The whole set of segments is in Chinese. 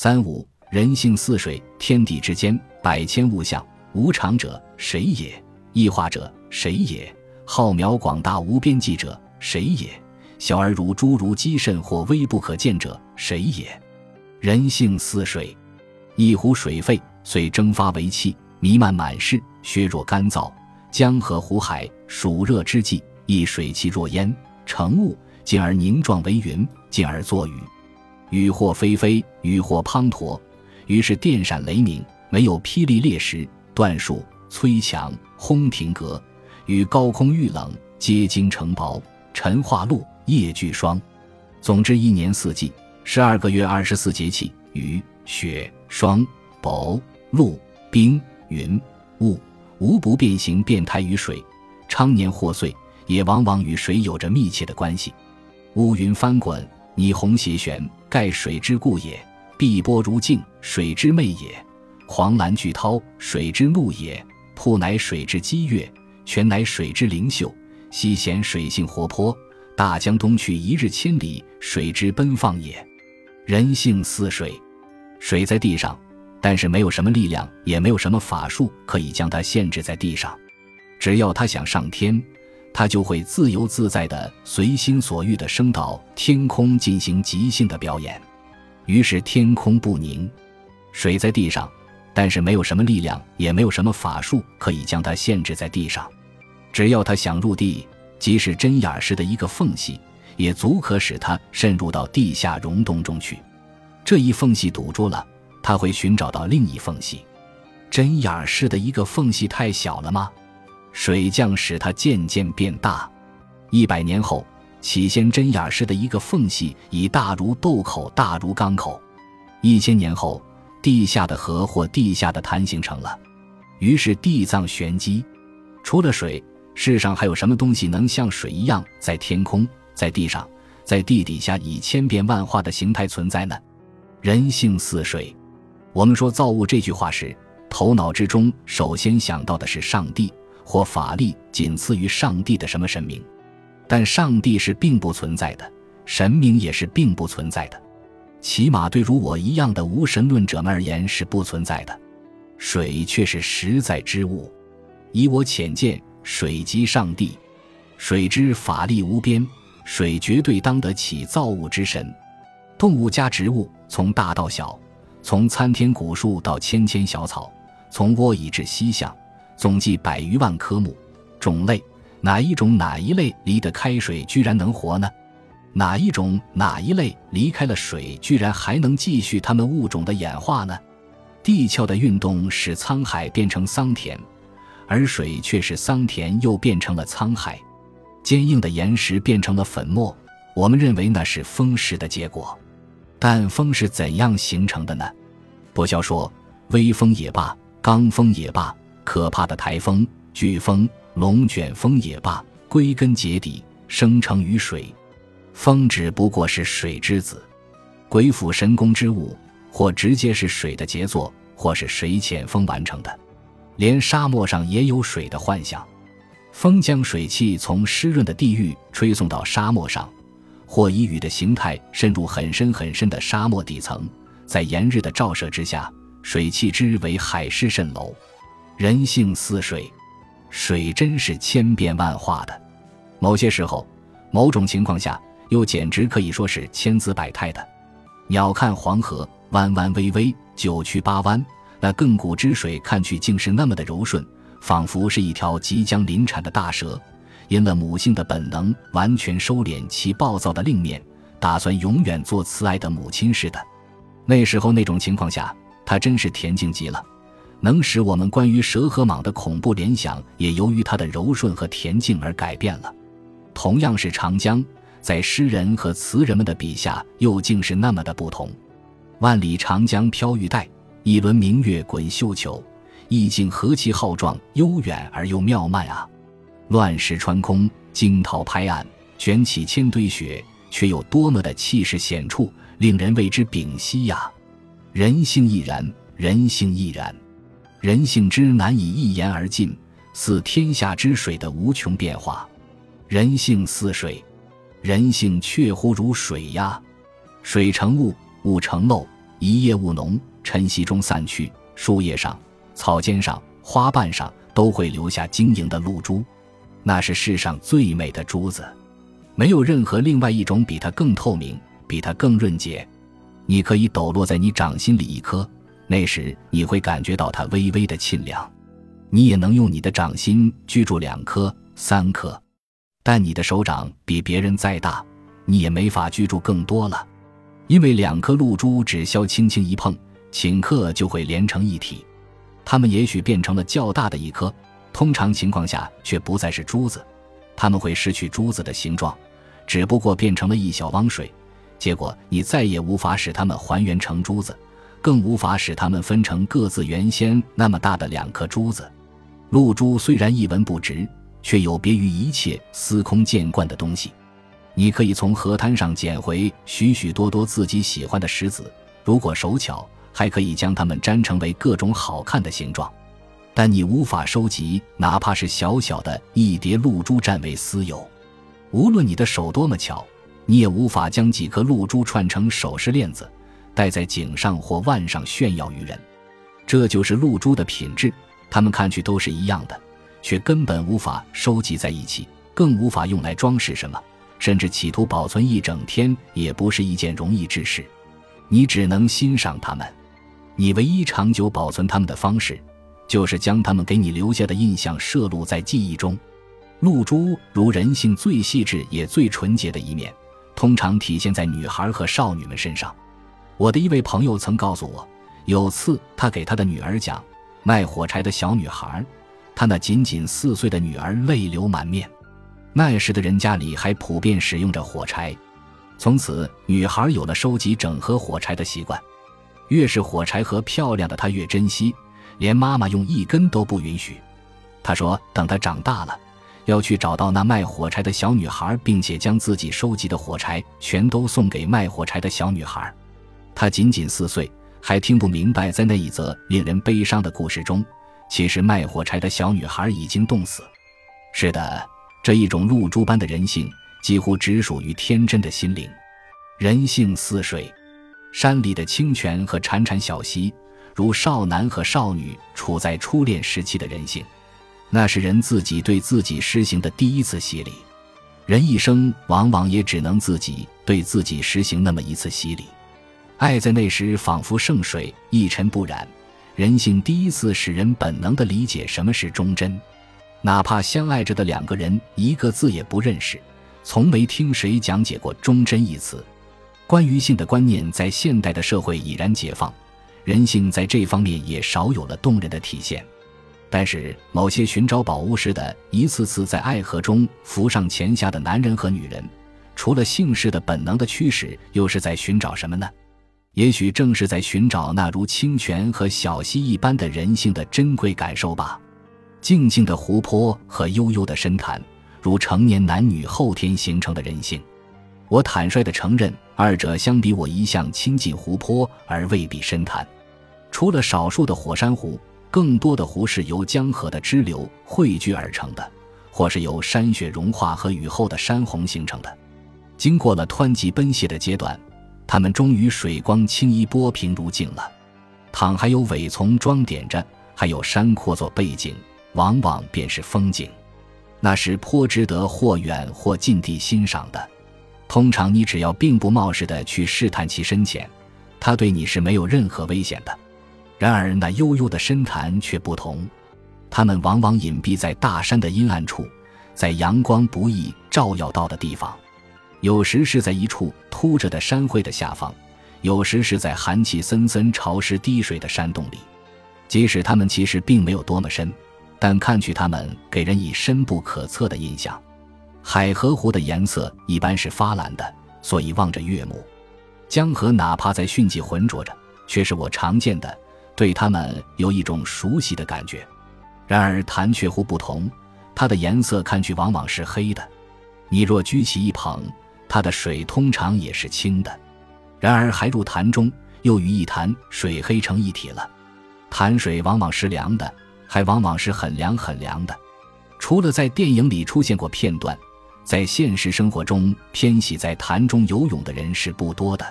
三五人性似水，天地之间，百千物象，无常者谁也？异化者谁也？浩渺广大无边际者谁也？小而如诸如积甚或微不可见者谁也？人性似水，一湖水沸，遂蒸发为气，弥漫满室，削弱干燥。江河湖海，暑热之际，亦水气若烟，成雾，进而凝状为云，进而作雨。雨或霏霏，雨或滂沱，于是电闪雷鸣，没有霹雳裂石，断树摧墙，轰亭阁，与高空遇冷，结晶成薄，晨化露，夜聚霜。总之，一年四季，十二个月，二十四节气，雨、雪、霜、雹、露、冰、云、雾，无不变形变态于水，常年祸祟，也往往与水有着密切的关系。乌云翻滚，霓虹斜旋。盖水之故也，碧波如镜，水之媚也；狂澜巨涛，水之怒也；瀑乃水之激越，泉乃水之灵秀。溪咸水性活泼，大江东去一日千里，水之奔放也。人性似水，水在地上，但是没有什么力量，也没有什么法术可以将它限制在地上。只要他想上天。他就会自由自在地随心所欲地升到天空进行即兴的表演，于是天空不宁，水在地上，但是没有什么力量，也没有什么法术可以将它限制在地上。只要他想入地，即使针眼似的一个缝隙，也足可使他渗入到地下溶洞中去。这一缝隙堵住了，他会寻找到另一缝隙。针眼似的一个缝隙太小了吗？水降使它渐渐变大，一百年后，起先针眼似的一个缝隙已大如豆口，大如缸口；一千年后，地下的河或地下的潭形成了。于是地藏玄机，除了水，世上还有什么东西能像水一样在天空、在地上、在地底下以千变万化的形态存在呢？人性似水，我们说造物这句话时，头脑之中首先想到的是上帝。或法力仅次于上帝的什么神明，但上帝是并不存在的，神明也是并不存在的，起码对如我一样的无神论者们而言是不存在的。水却是实在之物，以我浅见，水即上帝，水之法力无边，水绝对当得起造物之神。动物加植物，从大到小，从参天古树到千千小草，从窝蚁至犀象。总计百余万科目，种类哪一种哪一类离得开水居然能活呢？哪一种哪一类离开了水居然还能继续它们物种的演化呢？地壳的运动使沧海变成桑田，而水却使桑田又变成了沧海。坚硬的岩石变成了粉末，我们认为那是风蚀的结果，但风是怎样形成的呢？不消说，微风也罢，罡风也罢。可怕的台风、飓风、龙卷风也罢，归根结底生成于水。风只不过是水之子，鬼斧神工之物，或直接是水的杰作，或是水遣风完成的。连沙漠上也有水的幻想，风将水汽从湿润的地域吹送到沙漠上，或以雨的形态渗入很深很深的沙漠底层，在炎日的照射之下，水汽之为海市蜃楼。人性似水，水真是千变万化的。某些时候，某种情况下，又简直可以说是千姿百态的。鸟看黄河弯弯微微，九曲八弯，那亘古之水看去竟是那么的柔顺，仿佛是一条即将临产的大蛇，因了母性的本能，完全收敛其暴躁的另面，打算永远做慈爱的母亲似的。那时候那种情况下，它真是恬静极了。能使我们关于蛇和蟒的恐怖联想，也由于它的柔顺和恬静而改变了。同样是长江，在诗人和词人们的笔下，又竟是那么的不同。万里长江飘玉带，一轮明月滚绣球，意境何其浩壮、悠远而又妙曼啊！乱石穿空，惊涛拍岸，卷起千堆雪，却有多么的气势显处，令人为之屏息呀！人性亦然，人性亦然。人性之难以一言而尽，似天下之水的无穷变化。人性似水，人性确乎如水呀。水成雾，雾成漏，一夜雾浓，晨曦中散去，树叶上、草尖上、花瓣上都会留下晶莹的露珠，那是世上最美的珠子，没有任何另外一种比它更透明，比它更润洁。你可以抖落在你掌心里一颗，那时你会感觉到它微微的沁凉。你也能用你的掌心居住两颗、三颗，但你的手掌比别人再大，你也没法居住更多了，因为两颗露珠只需轻轻一碰，顷刻就会连成一体。它们也许变成了较大的一颗，通常情况下却不再是珠子，它们会失去珠子的形状，只不过变成了一小汪水。结果，你再也无法使它们还原成珠子，更无法使它们分成各自原先那么大的两颗珠子。露珠虽然一文不值，却有别于一切司空见惯的东西。你可以从河滩上捡回许许多多自己喜欢的石子，如果手巧，还可以将它们粘成为各种好看的形状。但你无法收集哪怕是小小的一叠露珠占为私有。无论你的手多么巧，你也无法将几颗露珠串成首饰链子，戴在颈上或腕上炫耀于人。这就是露珠的品质。它们看去都是一样的，却根本无法收集在一起，更无法用来装饰什么，甚至企图保存一整天也不是一件容易之事。你只能欣赏它们，你唯一长久保存它们的方式，就是将它们给你留下的印象摄录在记忆中。露珠如人性最细致也最纯洁的一面，通常体现在女孩和少女们身上。我的一位朋友曾告诉我，有次他给他的女儿讲。卖火柴的小女孩，她那仅仅四岁的女儿泪流满面。那时的人家里还普遍使用着火柴，从此女孩有了收集整盒火柴的习惯。越是火柴盒漂亮的，她越珍惜，连妈妈用一根都不允许。她说：“等她长大了，要去找到那卖火柴的小女孩，并且将自己收集的火柴全都送给卖火柴的小女孩。”她仅仅四岁。还听不明白，在那一则令人悲伤的故事中，其实卖火柴的小女孩已经冻死。是的，这一种露珠般的人性，几乎只属于天真的心灵。人性似水，山里的清泉和潺潺小溪，如少男和少女处在初恋时期的人性。那是人自己对自己施行的第一次洗礼。人一生往往也只能自己对自己实行那么一次洗礼。爱在那时仿佛圣水，一尘不染。人性第一次使人本能地理解什么是忠贞，哪怕相爱着的两个人一个字也不认识，从没听谁讲解过忠贞一词。关于性的观念在现代的社会已然解放，人性在这方面也少有了动人的体现。但是，某些寻找宝物似的，一次次在爱河中浮上潜下的男人和女人，除了性事的本能的驱使，又是在寻找什么呢？也许正是在寻找那如清泉和小溪一般的人性的珍贵感受吧。静静的湖泊和悠悠的深潭，如成年男女后天形成的人性。我坦率地承认，二者相比，我一向亲近湖泊而未必深潭。除了少数的火山湖，更多的湖是由江河的支流汇聚而成的，或是由山雪融化和雨后的山洪形成的。经过了湍急奔泻的阶段。它们终于水光清衣波平如镜了，倘还有苇丛装点着，还有山阔做背景，往往便是风景，那是颇值得或远或近地欣赏的。通常你只要并不冒失的去试探其深浅，它对你是没有任何危险的。然而那悠悠的深潭却不同，它们往往隐蔽在大山的阴暗处，在阳光不易照耀到的地方。有时是在一处凸着的山灰的下方，有时是在寒气森森、潮湿滴水的山洞里。即使它们其实并没有多么深，但看去它们给人以深不可测的印象。海河湖的颜色一般是发蓝的，所以望着悦目。江河哪怕在汛季浑浊着，却是我常见的，对它们有一种熟悉的感觉。然而潭雀湖不同，它的颜色看去往往是黑的。你若举起一捧。它的水通常也是清的，然而还入潭中，又与一潭水黑成一体了。潭水往往是凉的，还往往是很凉很凉的。除了在电影里出现过片段，在现实生活中偏喜在潭中游泳的人是不多的。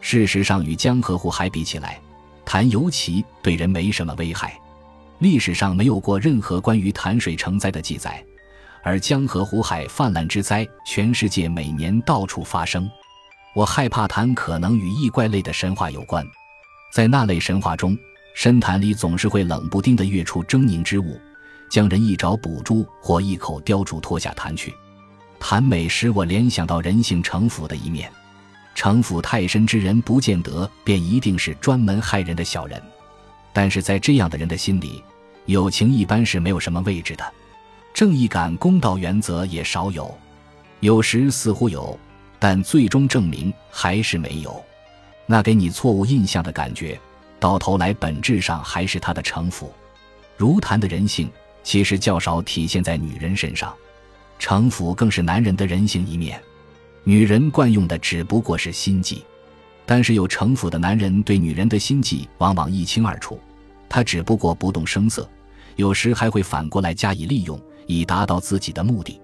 事实上，与江河湖海比起来，潭尤其对人没什么危害。历史上没有过任何关于潭水成灾的记载，而江河湖海泛滥之灾，全世界每年到处发生。我害怕谈可能与异怪类的神话有关，在那类神话中，深潭里总是会冷不丁地跃出狰狞之物，将人一爪捕住或一口叼住拖下潭去。潭美使我联想到人性城府的一面，城府太深之人不见得便一定是专门害人的小人，但是在这样的人的心里，友情一般是没有什么位置的，正义感、公道原则也少有，有时似乎有。但最终证明还是没有，那给你错误印象的感觉，到头来本质上还是他的城府。如谈的人性，其实较少体现在女人身上，城府更是男人的人性一面。女人惯用的只不过是心计，但是有城府的男人对女人的心计往往一清二楚，他只不过不动声色，有时还会反过来加以利用，以达到自己的目的。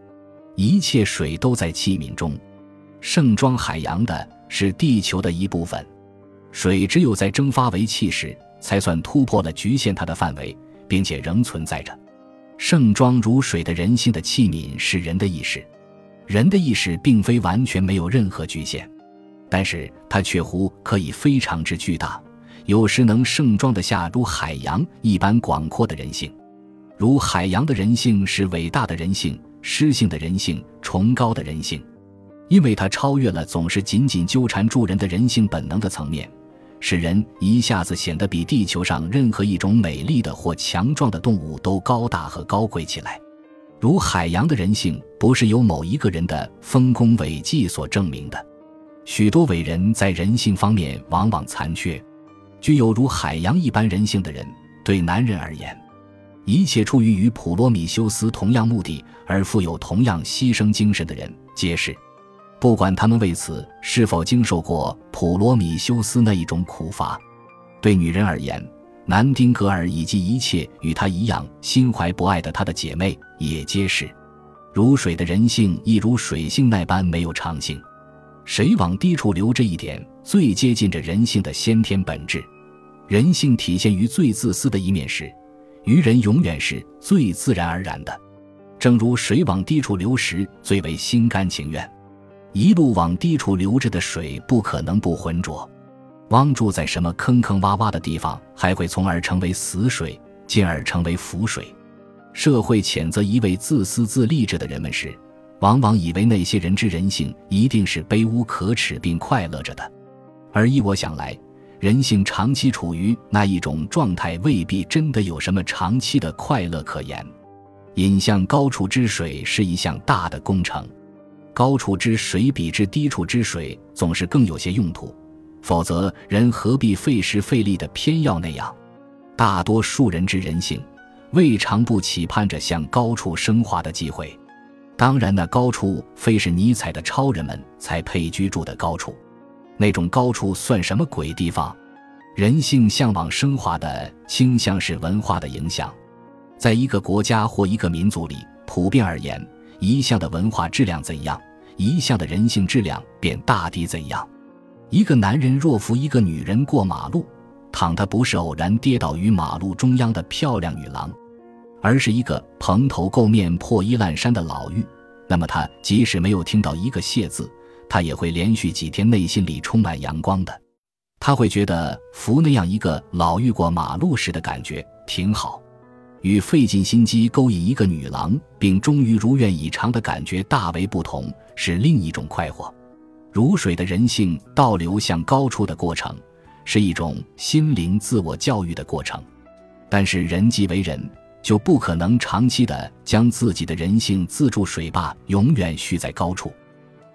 一切水都在器皿中。盛装海洋的是地球的一部分，水只有在蒸发为气时，才算突破了局限它的范围，并且仍存在着。盛装如水的人性的器皿是人的意识，人的意识并非完全没有任何局限，但是它却乎可以非常之巨大，有时能盛装得下如海洋一般广阔的人性。如海洋的人性是伟大的人性、诗性的人性、崇高的人性。因为它超越了总是紧紧纠缠住人的人性本能的层面，使人一下子显得比地球上任何一种美丽的或强壮的动物都高大和高贵起来。如海洋的人性，不是由某一个人的丰功伟绩所证明的。许多伟人在人性方面往往残缺。具有如海洋一般人性的人，对男人而言，一切出于与普罗米修斯同样目的而富有同样牺牲精神的人，皆是。不管他们为此是否经受过普罗米修斯那一种苦罚，对女人而言，南丁格尔以及一切与她一样心怀博爱的她的姐妹也皆是。如水的人性亦如水性那般没有常性，水往低处流这一点最接近着人性的先天本质。人性体现于最自私的一面时，愚人永远是最自然而然的，正如水往低处流时最为心甘情愿。一路往低处流着的水不可能不浑浊，汪住在什么坑坑洼洼的地方，还会从而成为死水，进而成为浮水。社会谴责一位自私自利着的人们时，往往以为那些人之人性一定是卑污可耻并快乐着的，而依我想来，人性长期处于那一种状态，未必真的有什么长期的快乐可言。引向高处之水是一项大的工程。高处之水比之低处之水总是更有些用途，否则人何必费时费力的偏要那样？大多数人之人性，未尝不期盼着向高处升华的机会。当然，那高处非是尼采的超人们才配居住的高处，那种高处算什么鬼地方？人性向往升华的倾向是文化的影响，在一个国家或一个民族里，普遍而言。一项的文化质量怎样，一项的人性质量便大抵怎样。一个男人若扶一个女人过马路，倘他不是偶然跌倒于马路中央的漂亮女郎，而是一个蓬头垢面、破衣烂衫的老妪，那么他即使没有听到一个谢字，他也会连续几天内心里充满阳光的。他会觉得扶那样一个老妪过马路时的感觉挺好。与费尽心机勾引一个女郎，并终于如愿以偿的感觉大为不同，是另一种快活。如水的人性倒流向高处的过程，是一种心灵自我教育的过程。但是人既为人，就不可能长期的将自己的人性自助水坝永远蓄在高处，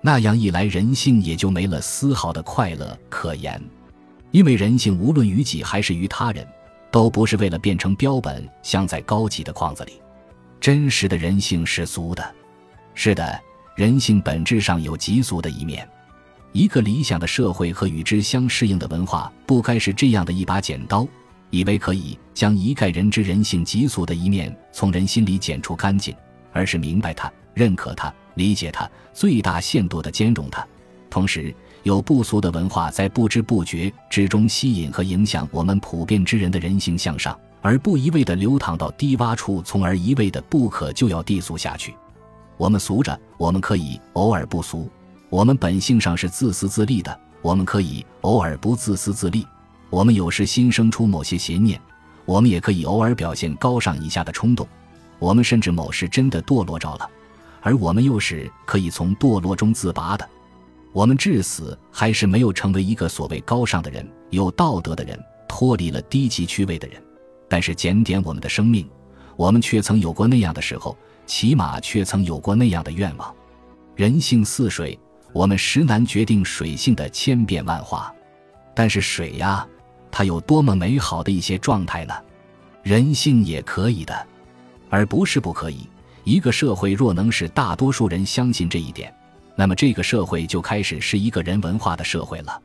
那样一来，人性也就没了丝毫的快乐可言。因为人性无论于己还是于他人。都不是为了变成标本，镶在高级的框子里。真实的人性是俗的。是的，人性本质上有极俗的一面。一个理想的社会和与之相适应的文化，不该是这样的一把剪刀，以为可以将一概人之人性极俗的一面从人心里剪除干净，而是明白它、认可它、理解它，最大限度地兼容它，同时有不俗的文化在不知不觉之中吸引和影响我们普遍之人的人性向上，而不一味地流淌到低洼处，从而一味地不可救药地俗下去。我们俗着，我们可以偶尔不俗；我们本性上是自私自利的，我们可以偶尔不自私自利。我们有时心生出某些邪念，我们也可以偶尔表现高尚一下的冲动。我们甚至某时真的堕落着了，而我们又是可以从堕落中自拔的。我们至死还是没有成为一个所谓高尚的人、有道德的人、脱离了低级趣味的人。但是检点我们的生命，我们却曾有过那样的时候，起码却曾有过那样的愿望。人性似水，我们实难决定水性的千变万化。但是水呀，它有多么美好的一些状态呢？人性也可以的，而不是不可以。一个社会若能使大多数人相信这一点。那么，这个社会就开始是一个人文化的社会了。